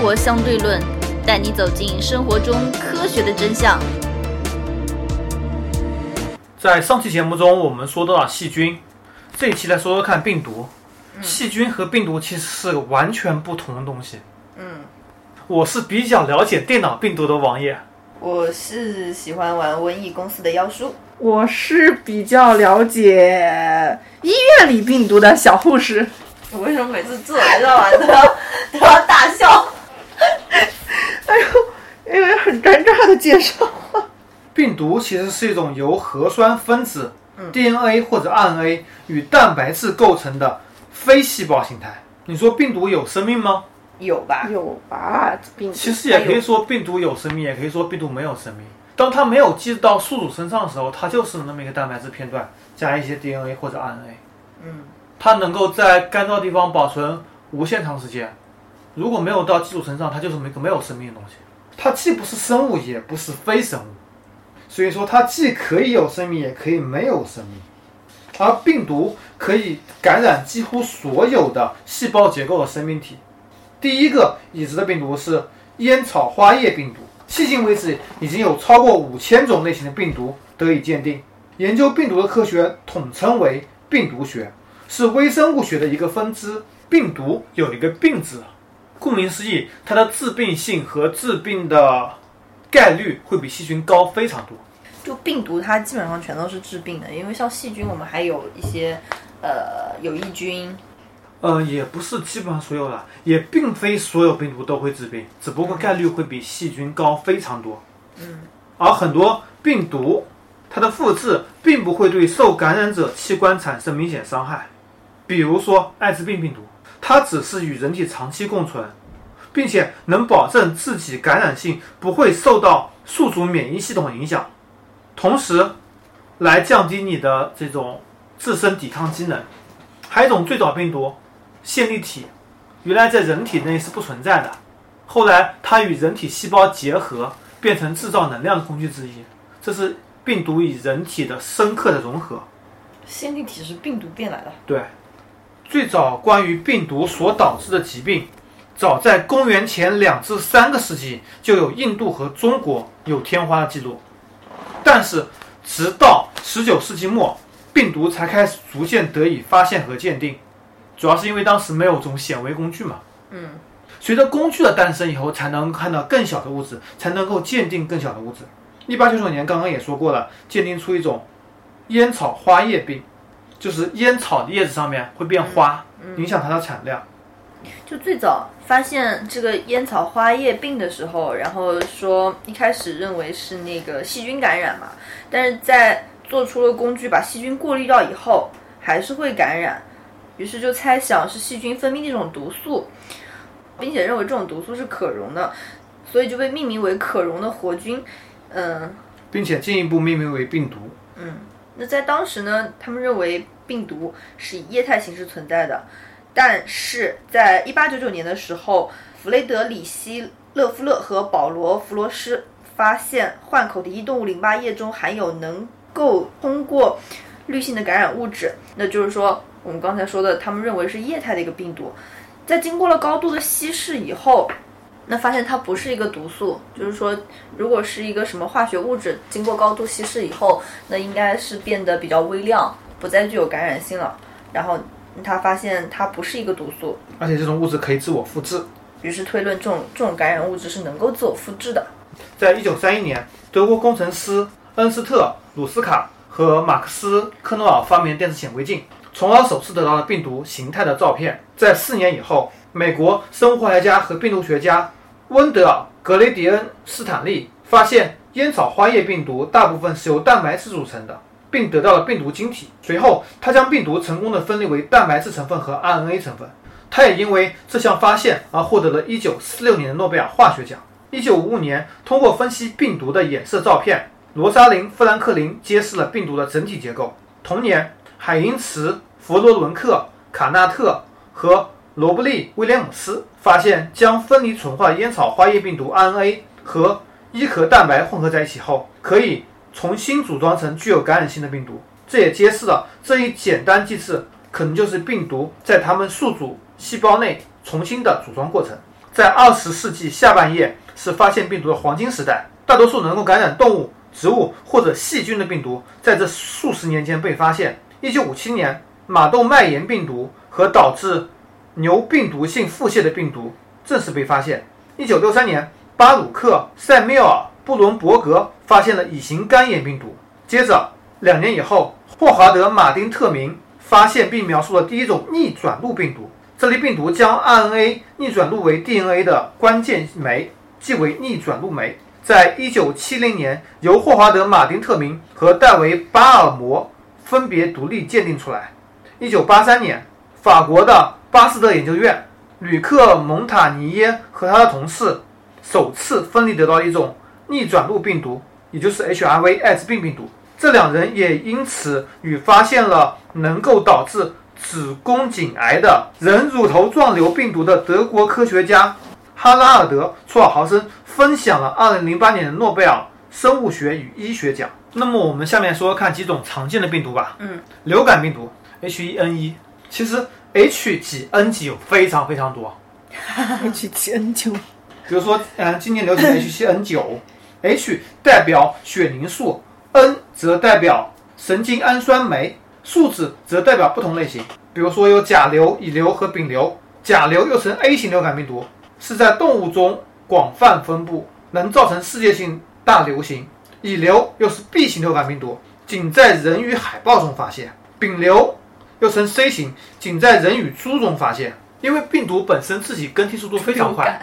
活相对论》，带你走进生活中科学的真相。在上期节目中，我们说到了细菌，这一期来说说看病毒。细菌和病毒其实是完全不同的东西。嗯，我是比较了解电脑病毒的王爷。我是喜欢玩瘟疫公司的妖叔。我是比较了解医院里病毒的小护士。我为什么每次自我介绍完都要都要大笑？因为很尴尬的介绍。病毒其实是一种由核酸分子、DNA 或者 RNA 与蛋白质构成的非细胞形态。你说病毒有生命吗？有吧？有吧？病毒其实也可以说病毒有生命，也可以说病毒没有生命。当它没有寄到宿主身上的时候，它就是那么一个蛋白质片段加一些 DNA 或者 RNA。嗯，它能够在干燥地方保存无限长时间。如果没有到寄主身上，它就是没没有生命的东西。它既不是生物，也不是非生物，所以说它既可以有生命，也可以没有生命。而病毒可以感染几乎所有的细胞结构的生命体。第一个已知的病毒是烟草花叶病毒，迄今为止已经有超过五千种类型的病毒得以鉴定。研究病毒的科学统称为病毒学，是微生物学的一个分支。病毒有一个“病”字，顾名思义，它的致病性和致病的概率会比细菌高非常多。就病毒它基本上全都是致病的，因为像细菌，我们还有一些呃有益菌。呃，也不是基本上所有的，也并非所有病毒都会致病，只不过概率会比细菌高非常多。嗯，而很多病毒，它的复制并不会对受感染者器官产生明显伤害。比如说艾滋病病毒，它只是与人体长期共存，并且能保证自己感染性不会受到宿主免疫系统影响，同时来降低你的这种自身抵抗机能。还有一种最早病毒。线粒体原来在人体内是不存在的，后来它与人体细胞结合，变成制造能量的工具之一。这是病毒与人体的深刻的融合。线粒体是病毒变来的。对，最早关于病毒所导致的疾病，早在公元前两至三个世纪就有印度和中国有天花的记录，但是直到十九世纪末，病毒才开始逐渐得以发现和鉴定。主要是因为当时没有这种显微工具嘛。嗯，随着工具的诞生以后，才能看到更小的物质，才能够鉴定更小的物质。一八九九年，刚刚也说过了，鉴定出一种烟草花叶病，就是烟草的叶子上面会变花，影响它的产量。就最早发现这个烟草花叶病的时候，然后说一开始认为是那个细菌感染嘛，但是在做出了工具把细菌过滤掉以后，还是会感染。于是就猜想是细菌分泌的一种毒素，并且认为这种毒素是可溶的，所以就被命名为可溶的活菌。嗯，并且进一步命名为病毒。嗯，那在当时呢，他们认为病毒是以液态形式存在的，但是在一八九九年的时候，弗雷德里希勒夫勒和保罗弗罗斯发现换口的异动物淋巴液中含有能够通过滤性的感染物质，那就是说。我们刚才说的，他们认为是液态的一个病毒，在经过了高度的稀释以后，那发现它不是一个毒素，就是说，如果是一个什么化学物质，经过高度稀释以后，那应该是变得比较微量，不再具有感染性了。然后他发现它不是一个毒素，而且这种物质可以自我复制，于是推论这种这种感染物质是能够自我复制的。在一九三一年，德国工程师恩斯特鲁斯卡和马克思科诺尔发明电子显微镜。从而首次得到了病毒形态的照片。在四年以后，美国生物化学家和病毒学家温德尔·格雷迪恩·斯坦利发现烟草花叶病毒大部分是由蛋白质组成的，并得到了病毒晶体。随后，他将病毒成功的分裂为蛋白质成分和 RNA 成分。他也因为这项发现而获得了一九四六年的诺贝尔化学奖。一九五五年，通过分析病毒的衍射照片，罗莎琳·富兰克林揭示了病毒的整体结构。同年。海因茨、弗罗伦克、卡纳特和罗布利·威廉姆斯发现，将分离纯化烟草花叶病毒 RNA 和伊壳蛋白混合在一起后，可以重新组装成具有感染性的病毒。这也揭示了这一简单机制可能就是病毒在它们宿主细胞内重新的组装过程。在二十世纪下半叶是发现病毒的黄金时代，大多数能够感染动物、植物或者细菌的病毒，在这数十年间被发现。一九五七年，马窦麦炎病毒和导致牛病毒性腹泻的病毒正式被发现。一九六三年，巴鲁克·塞缪尔·布伦伯格发现了乙型肝炎病毒。接着，两年以后，霍华德·马丁特明发现并描述了第一种逆转录病毒。这类病毒将 RNA 逆转录为 DNA 的关键酶，即为逆转录酶。在一九七零年，由霍华德·马丁特明和戴维·巴尔摩分别独立鉴定出来。一九八三年，法国的巴斯德研究院吕克·蒙塔尼耶和他的同事首次分离得到一种逆转录病毒，也就是 HIV 艾滋病病毒。这两人也因此与发现了能够导致子宫颈癌的人乳头状瘤病毒的德国科学家哈拉尔德·楚尔豪森分享了2008年的诺贝尔生物学与医学奖。那么我们下面说说看几种常见的病毒吧。嗯，流感病毒 H1N1，其实 H 几 N 几有非常非常多。H 七 N 九，比如说，嗯、今年流行的 H 七 N 九，H 代表血凝素，N 则代表神经氨酸酶，数字则代表不同类型。比如说有甲流、乙流和丙流。甲流又称 A 型流感病毒，是在动物中广泛分布，能造成世界性大流行。乙流又是 B 型流感病毒，仅在人与海豹中发现。丙流又称 C 型，仅在人与猪中发现。因为病毒本身自己更替速度非常快，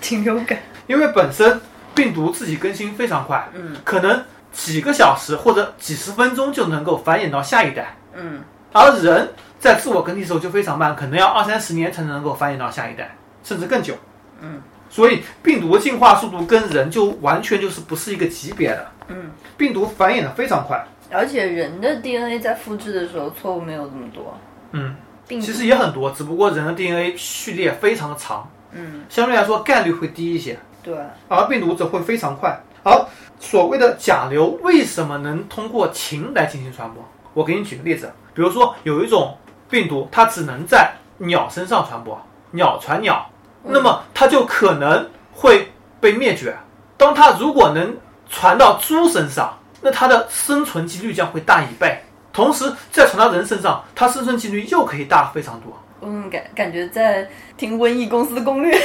禽流感。因为本身病毒自己更新非常快，嗯可能几个小时或者几十分钟就能够繁衍到下一代，嗯而人在自我更替的时候就非常慢，可能要二三十年才能够繁衍到下一代，甚至更久。嗯，所以病毒的进化速度跟人就完全就是不是一个级别的。嗯，病毒繁衍的非常快。而且人的 DNA 在复制的时候错误没有这么多。嗯，病毒其实也很多，只不过人的 DNA 序列非常的长，嗯，相对来说概率会低一些。对，而病毒则会非常快。好所谓的甲流为什么能通过禽来进行传播？我给你举个例子，比如说有一种病毒，它只能在鸟身上传播，鸟传鸟，那么它就可能会被灭绝。当它如果能传到猪身上，那它的生存几率将会大一倍。同时，再传到人身上，它生存几率又可以大非常多。嗯，感感觉在听瘟疫公司攻略。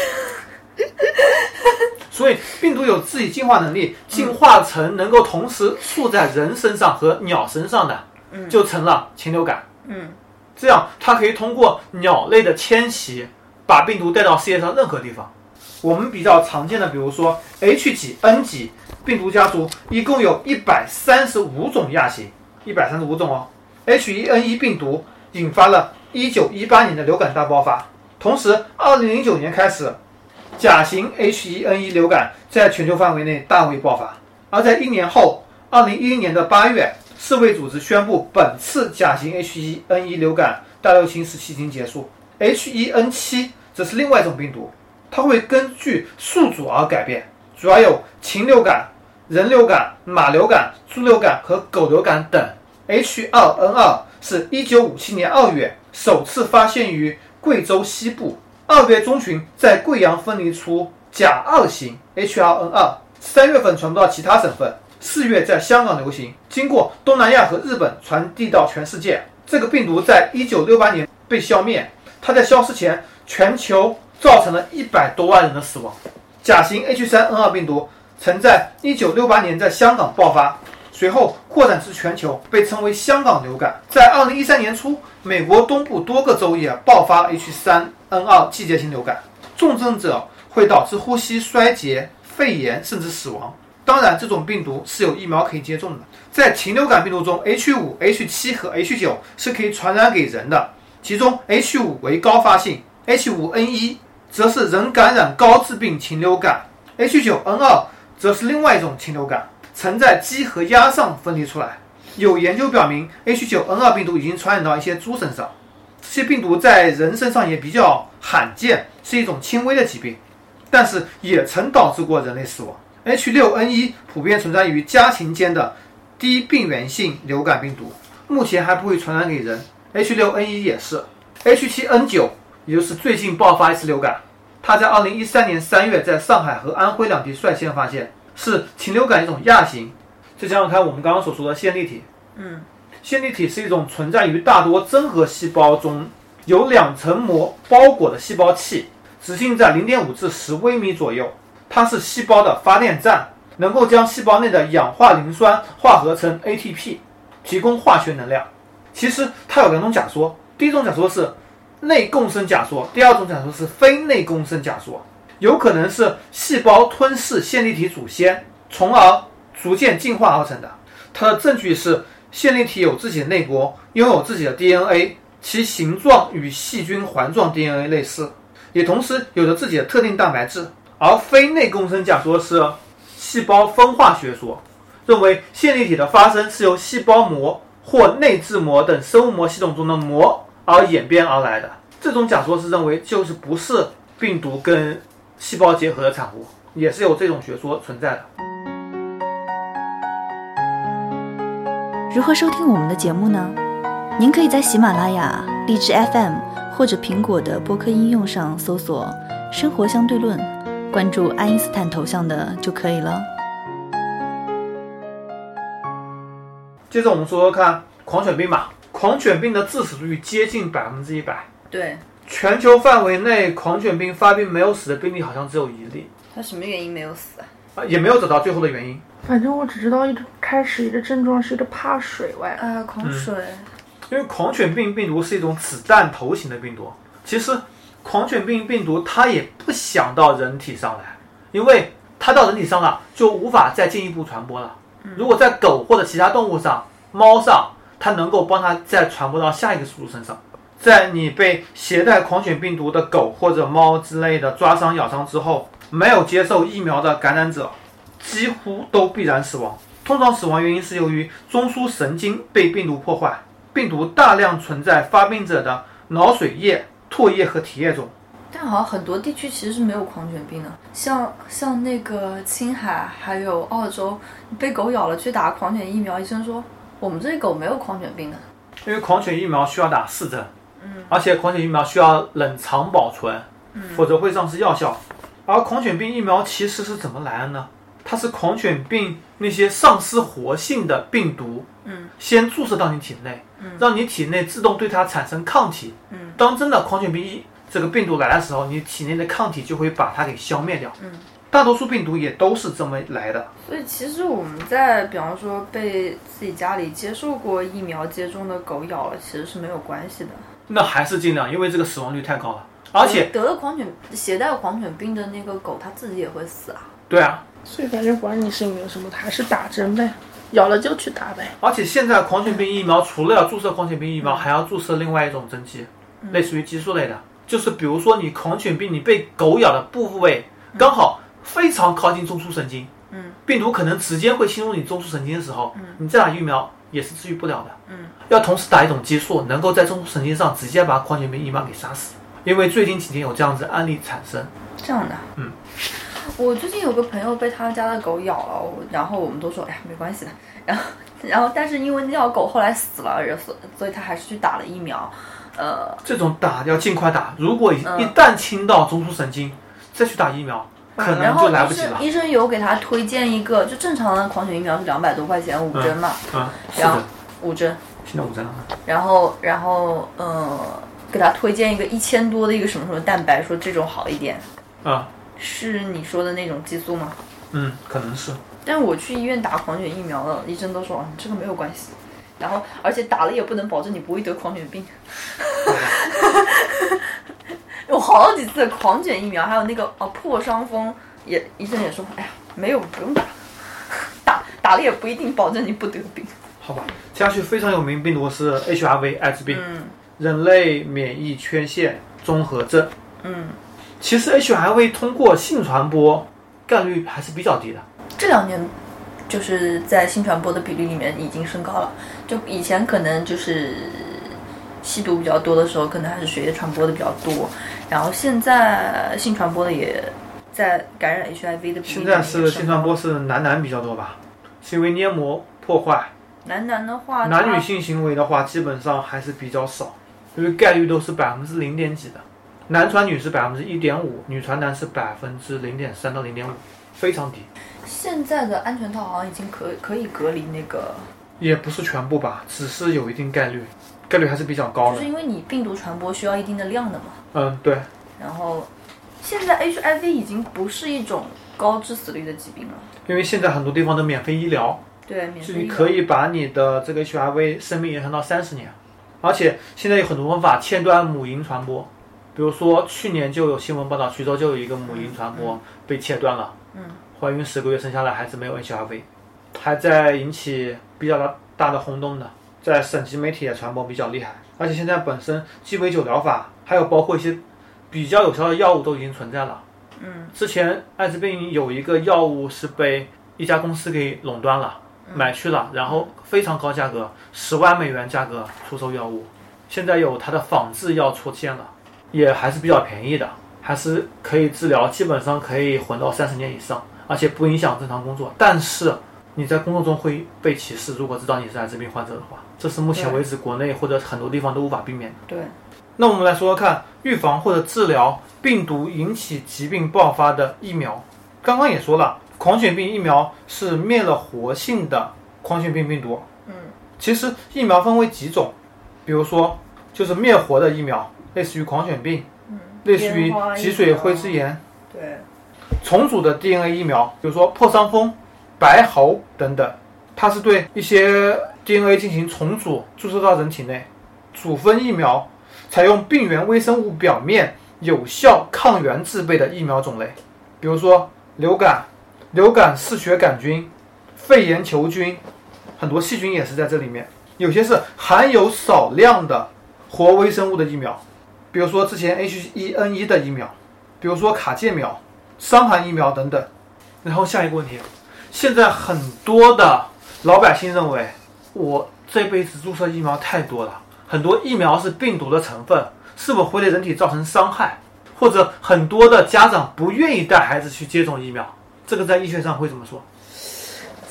所以病毒有自己进化能力，进化成能够同时附在人身上和鸟身上的，就成了禽流感。嗯这样它可以通过鸟类的迁徙，把病毒带到世界上任何地方。我们比较常见的，比如说 H 几 N 几病毒家族，一共有一百三十五种亚型，一百三十五种哦。H1N1 病毒引发了1918年的流感大爆发，同时2009年开始，甲型 H1N1 流感在全球范围内大为爆发。而在一年后，2010年的8月，世卫组织宣布本次甲型 H1N1 流感大流行时期已经结束。H1N7 则是另外一种病毒，它会根据宿主而改变，主要有禽流感、人流感、马流感、猪流感和狗流感等。H2N2 是一九五七年二月首次发现于贵州西部，二月中旬在贵阳分离出甲二型 H2N2，三月份传播到其他省份，四月在香港流行，经过东南亚和日本传递到全世界。这个病毒在一九六八年被消灭，它在消失前，全球造成了一百多万人的死亡。甲型 H3N2 病毒曾在一九六八年在香港爆发，随后扩展至全球，被称为香港流感。在二零一三年初，美国东部多个州也爆发 H3N2 季节性流感，重症者会导致呼吸衰竭、肺炎甚至死亡。当然，这种病毒是有疫苗可以接种的。在禽流感病毒中，H5、H7 和 H9 是可以传染给人的，其中 H5 为高发性，H5N1 则是人感染高致病禽流感，H9N2 则是另外一种禽流感，曾在鸡和鸭上分离出来。有研究表明，H9N2 病毒已经传染到一些猪身上，这些病毒在人身上也比较罕见，是一种轻微的疾病，但是也曾导致过人类死亡。H6N1 普遍存在于家禽间的低病原性流感病毒，目前还不会传染给人。H6N1 也是，H7N9 也就是最近爆发一次流感，他在二零一三年三月在上海和安徽两地率先发现，是禽流感一种亚型。再想想看，我们刚刚所说的线粒体，嗯，线粒体是一种存在于大多真核细胞中有两层膜包裹的细胞器，直径在零点五至10微米左右。它是细胞的发电站，能够将细胞内的氧化磷酸化合成 ATP，提供化学能量。其实它有两种假说，第一种假说是内共生假说，第二种假说是非内共生假说。有可能是细胞吞噬线粒体祖先，从而逐渐进化而成的。它的证据是线粒体有自己的内膜，拥有自己的 DNA，其形状与细菌环状 DNA 类似，也同时有着自己的特定蛋白质。而非内共生假说是细胞分化学说，认为线粒体的发生是由细胞膜或内质膜等生物膜系统中的膜而演变而来的。这种假说是认为就是不是病毒跟细胞结合的产物，也是有这种学说存在的。如何收听我们的节目呢？您可以在喜马拉雅、荔枝 FM 或者苹果的播客应用上搜索“生活相对论”。关注爱因斯坦头像的就可以了。接着我们说说看狂犬病吧。狂犬病的致死率接近百分之一百。对，全球范围内狂犬病发病没有死的病例好像只有一例，它什么原因没有死啊？啊，也没有找到最后的原因。反正我只知道一种开始一个症状是一个怕水外，啊，狂水。因为狂犬病病毒是一种子弹头型的病毒，其实。狂犬病病毒它也不想到人体上来，因为它到人体上了就无法再进一步传播了。如果在狗或者其他动物上、猫上，它能够帮它再传播到下一个宿主身上。在你被携带狂犬病毒的狗或者猫之类的抓伤、咬伤之后，没有接受疫苗的感染者几乎都必然死亡。通常死亡原因是由于中枢神经被病毒破坏，病毒大量存在发病者的脑髓液。唾液和体液中，但好像很多地区其实是没有狂犬病的，像像那个青海还有澳洲，被狗咬了去打狂犬疫苗，医生说我们这里狗没有狂犬病的，因为狂犬疫苗需要打四针，嗯，而且狂犬疫苗需要冷藏保存，嗯，否则会丧失药效。而狂犬病疫苗其实是怎么来的呢？它是狂犬病那些丧失活性的病毒，嗯，先注射到你体内，嗯，让你体内自动对它产生抗体，嗯，当真的狂犬病疫这个病毒来的时候，你体内的抗体就会把它给消灭掉，嗯，大多数病毒也都是这么来的。所以其实我们在比方说被自己家里接受过疫苗接种的狗咬了，其实是没有关系的。那还是尽量，因为这个死亡率太高了，而且得了狂犬携带狂犬病的那个狗，它自己也会死啊。对啊。所以反正管你是有没有什么，还是打针呗，咬了就去打呗。而且现在狂犬病疫苗除了要注射狂犬病疫苗，还要注射另外一种针剂，类似于激素类的，就是比如说你狂犬病你被狗咬的部位刚好非常靠近中枢神经，嗯，病毒可能直接会侵入你中枢神经的时候，嗯，你再打疫苗也是治愈不了的，嗯，要同时打一种激素，能够在中枢神经上直接把狂犬病疫苗给杀死，因为最近几天有这样子案例产生，这样的，嗯。我最近有个朋友被他家的狗咬了，然后我们都说，哎呀，没关系的。然后，然后，但是因为那条狗后来死了，所所以他还是去打了疫苗。呃，这种打要尽快打，如果一旦侵到中枢神经，再去打疫苗，可能然后就来不及了。医生医生有给他推荐一个，就正常的狂犬疫苗是两百多块钱五针嘛，嗯，是然后，五针，现在五针了。然后然后呃，给他推荐一个一千多的一个什么什么蛋白，说这种好一点，啊，是你说的那种激素吗？嗯，可能是。但我去医院打狂犬疫苗了，医生都说啊这个没有关系，然后而且打了也不能保证你不会得狂犬病。有好几次狂犬疫苗，还有那个哦破伤风，也医生也说，哎呀没有不用打，打打了也不一定保证你不得病。好吧，接下去非常有名病毒是 HIV 艾滋病，嗯人类免疫缺陷综合症。嗯，其实 HIV 通过性传播概率还是比较低的。这两年就是在性传播的比例里面已经升高了，就以前可能就是吸毒比较多的时候，可能还是血液传播的比较多，然后现在性传播的也在感染 HIV 的比例现在是性传播是是男男比较多吧，是因为黏膜破坏。男男的话，男女性行为的话，基本上还是比较少，因为概率都是百分之零点几的。男传女是百分之一点五，女传男是百分之零点三到零点五，非常低。现在的安全套好像已经可可以隔离那个，也不是全部吧，只是有一定概率，概率还是比较高的。就是。因为你病毒传播需要一定的量的嘛。嗯，对，然后，现在 HIV 已经不是一种高致死率的疾病了。因为现在很多地方的免费医疗，对，免费医疗。你可以把你的这个 HIV 生命延长到三十年，而且现在有很多方法切断母婴传播，比如说去年就有新闻报道，徐州就有一个母婴传播被切断了，嗯，怀孕十个月生下来孩子没有 HIV，还在引起比较大大的轰动的，在省级媒体也传播比较厉害，而且现在本身鸡尾酒疗法还有包括一些比较有效的药物都已经存在了。嗯，之前艾滋病有一个药物是被一家公司给垄断了，买去了，然后非常高价格，十万美元价格出售药物。现在有它的仿制药出现了，也还是比较便宜的，还是可以治疗，基本上可以混到三十年以上，而且不影响正常工作。但是你在工作中会被歧视，如果知道你是艾滋病患者的话，这是目前为止国内或者很多地方都无法避免的。对，那我们来说说看，预防或者治疗病毒引起疾病爆发的疫苗。刚刚也说了，狂犬病疫苗是灭了活性的狂犬病病毒。嗯，其实疫苗分为几种，比如说就是灭活的疫苗，类似于狂犬病，嗯，类似于脊髓灰质炎。对，重组的 DNA 疫苗，比如说破伤风、白喉等等，它是对一些 DNA 进行重组，注射到人体内。组分疫苗采用病原微生物表面有效抗原制备的疫苗种类，比如说流感、流感嗜血杆菌、肺炎球菌，很多细菌也是在这里面。有些是含有少量的活微生物的疫苗，比如说之前 H1N1 的疫苗，比如说卡介苗。伤寒疫苗等等。然后下一个问题，现在很多的老百姓认为，我这辈子注射疫苗太多了，很多疫苗是病毒的成分，是否会对人体造成伤害？或者很多的家长不愿意带孩子去接种疫苗，这个在医学上会怎么说？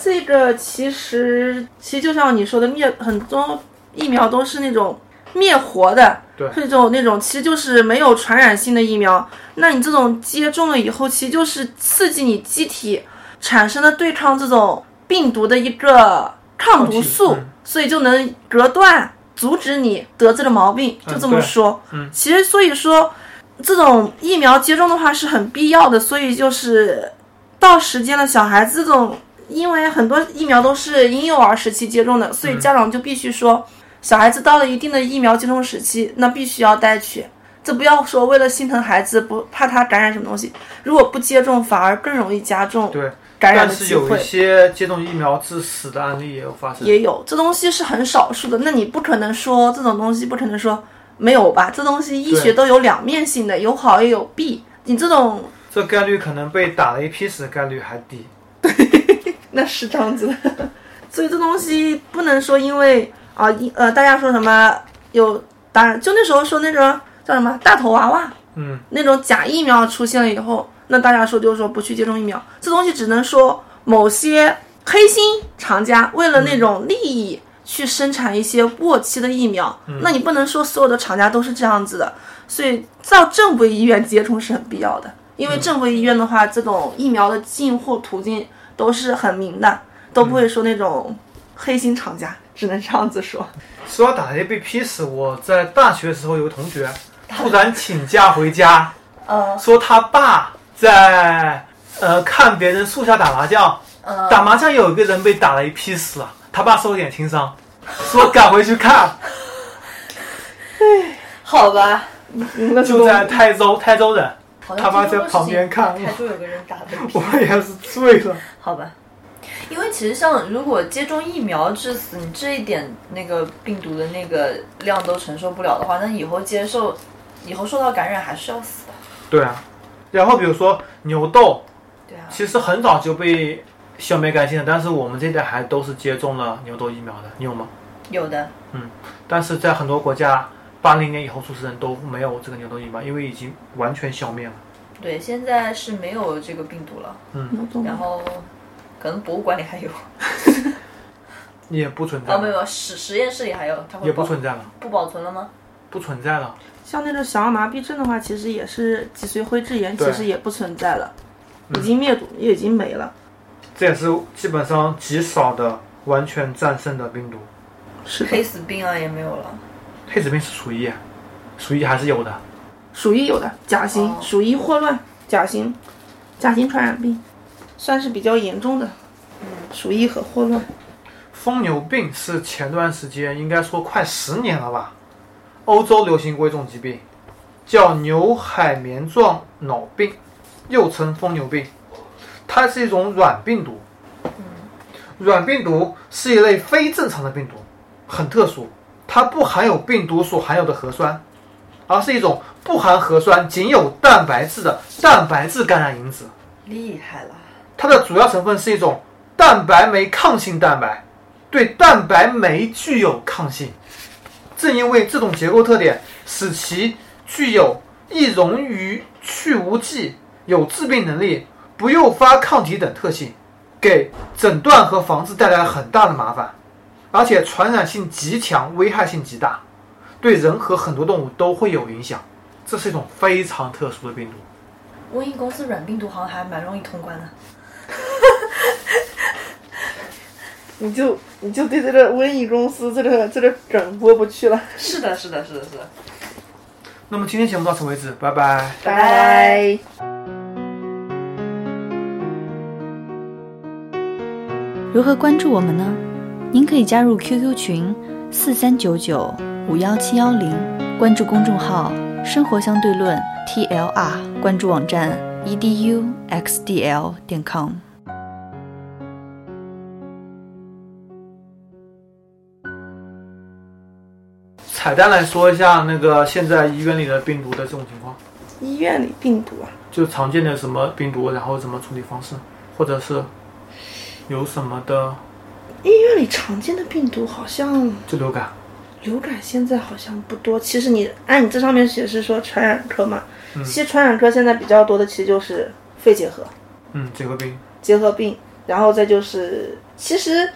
这个其实其实就像你说的，灭很多疫苗都是那种灭活的，对是这种那种其实就是没有传染性的疫苗。那你这种接种了以后，其实就是刺激你机体产生了对抗这种病毒的一个抗毒素，嗯所以就能隔断阻止你得这个毛病，就这么说。嗯，其实所以说这种疫苗接种的话是很必要的，所以就是到时间了，小孩子这种，因为很多疫苗都是婴幼儿时期接种的，所以家长就必须说，小孩子到了一定的疫苗接种时期，那必须要带去。这不要说为了心疼孩子，不怕他感染什么东西，如果不接种，反而更容易加重对，感染的机但是有一。些接种疫苗致死的案例也有发生。也有，这东西是很少数的。那你不可能说这种东西不可能说没有吧？这东西医学都有两面性的，有好也有弊。你这种这概率可能被打了一批死的概率还低。对那是这样子的，所以这东西不能说因为啊一呃大家说什么有当然就那时候说那种叫什么大头娃娃嗯，那种假疫苗出现了以后，那大家说就是说不去接种疫苗，这东西只能说某些黑心厂家为了那种利益去生产一些过期的疫苗，那你不能说所有的厂家都是这样子的，所以到正规医院接种是很必要的，因为正规医院的话，这种疫苗的进货途径都是很明的，都不会说那种黑心厂家，只能这样子说。说到打雷被劈死，我在大学的时候有个同学突然请假回家，呃。说他爸在呃看别人树下打麻将，呃，打麻将有一个人被打了一批死了，他爸受了点轻伤，说赶回去看，好吧，就在泰州，泰州人，他妈在旁边看。泰州有个人打的，我也是醉了。好吧。因为其实像如果接种疫苗致死，你这一点那个病毒的那个量都承受不了的话，那以后接受，以后受到感染还是要死的。对啊，然后比如说牛痘，对啊，其实很早就被消灭干净了，但是我们这代还都是接种了牛痘疫苗的，你有吗？有的。嗯但是在很多国家，八零年以后出生人都没有这个牛痘疫苗，因为已经完全消灭了。对，现在是没有这个病毒了，嗯然后可能博物馆里还有，也不存在哦，没，有，实实验室里还有，它会也不存在了。不保存了吗？不存在了。像那种小儿麻痹症的话，其实也是脊髓灰质炎，其实也不存在了，已经灭毒，也已经没了。这也是基本上极少的完全战胜的病毒。是，黑死病啊也没有了。黑死病是鼠疫，鼠疫还是有的。鼠疫有的甲型哦鼠疫霍乱，甲型甲型传染病，算是比较严重的。鼠疫和霍乱，疯牛病是前段时间，应该说快十年了吧，欧洲流行过一种疾病，叫牛海绵状脑病，又称疯牛病。它是一种软病毒。软病毒是一类非正常的病毒，很特殊，它不含有病毒所含有的核酸，而是一种不含核酸、仅有蛋白质的蛋白质感染因子。厉害了，它的主要成分是一种蛋白酶抗性蛋白，对蛋白酶具有抗性。正因为这种结构特点，使其具有易溶于去污剂、有致病能力、不诱发抗体等特性，给诊断和防治带来了很大的麻烦，而且传染性极强，危害性极大，对人和很多动物都会有影响。这是一种非常特殊的病毒。瘟疫公司软病毒好像还蛮容易通关的。你就你就对这个瘟疫公司这个这个梗过不去了。是的，是的，是的，是的。那么今天节目到此为止，拜拜。拜拜如何关注我们呢？您可以加入 QQ 群四三九九五幺七幺零，关注公众号“生活相对论 ”TLR，关注网站 eduxdl 点 com。彩蛋来说一下那个现在医院里的病毒的这种情况，医院里病毒啊，就常见的什么病毒，然后怎么处理方式，或者是有什么的，医院里常见的病毒好像就流感，流感现在好像不多。其实你按你这上面写是说传染科嘛，其实传染科现在比较多的其实就是肺结核、嗯，结核病，结核病，然后再就是其实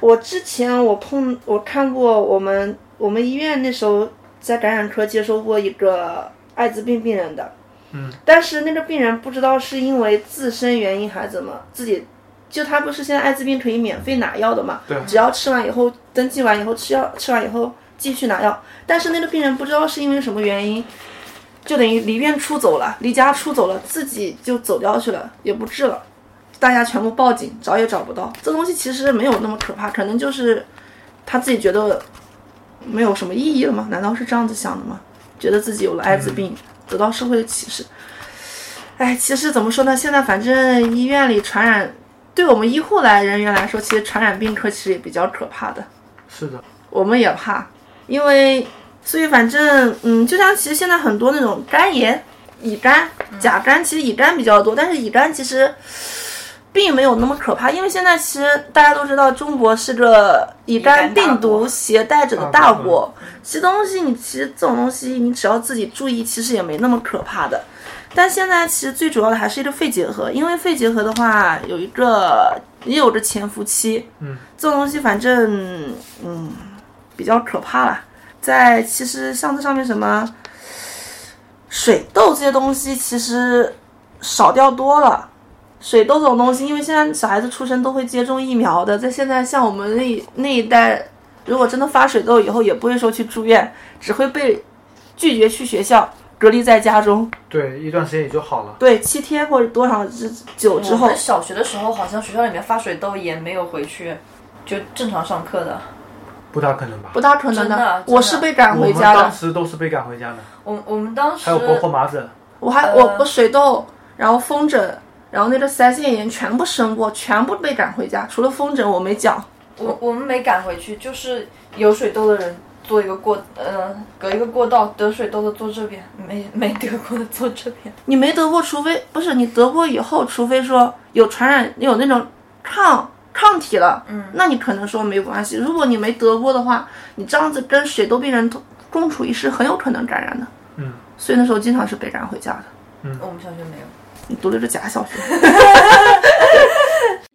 我之前我碰我看过我们我们医院那时候在感染科接收过一个艾滋病病人的，嗯，但是那个病人不知道是因为自身原因还是怎么，自己就他不是现在艾滋病可以免费拿药的嘛，对只要吃完以后登记完以后吃药，吃完以后继续拿药，但是那个病人不知道是因为什么原因。就等于离院出走了，离家出走了，自己就走掉去了，也不治了。大家全部报警，找也找不到。这东西其实没有那么可怕，可能就是他自己觉得没有什么意义了吗？难道是这样子想的吗？觉得自己有了艾滋病，得到社会的歧视。哎，其实怎么说呢？现在反正医院里传染，对我们医护来人员来说，其实传染病科其实也比较可怕的。是的，我们也怕，因为所以反正嗯，就像其实现在很多那种肝炎、乙肝、甲肝，其实乙肝比较多，但是乙肝其实并没有那么可怕，因为现在其实大家都知道中国是个乙肝病毒携带者的大国，其实东西你其实这种东西你只要自己注意，其实也没那么可怕的。但现在其实最主要的还是一个肺结核，因为肺结核的话有一个也有着潜伏期，嗯，这种东西反正嗯比较可怕了。在其实像这上面什么水痘这些东西，其实少掉多了。水痘这种东西，因为现在小孩子出生都会接种疫苗的，在现在像我们那那一代，如果真的发水痘以后，也不会说去住院，只会被拒绝去学校，隔离在家中。对，一段时间也就好了。对，七天或者多少之久之后我们，小学的时候，好像学校里面发水痘也没有回去，就正常上课的。不大可能吧？不大可能真的的我是被赶回家的，当时都是被赶回家的，我我们当时还有包括麻疹，我还呃我我水痘，然后风疹，然后那个腮腺炎全部生过，全部被赶回家，除了风疹我没讲。我我们没赶回去，就是有水痘的人做一个过呃隔一个过道，得水痘的坐这边，没没得过的坐这边。你没得过，除非不是你得过以后，除非说有传染，有那种抗抗体了，嗯，那你可能说没关系。如果你没得过的话，你这样子跟水痘病人同共处一室，很有可能感染的。嗯，所以那时候经常是被赶回家的。嗯我们小学没有。你读的是假小学。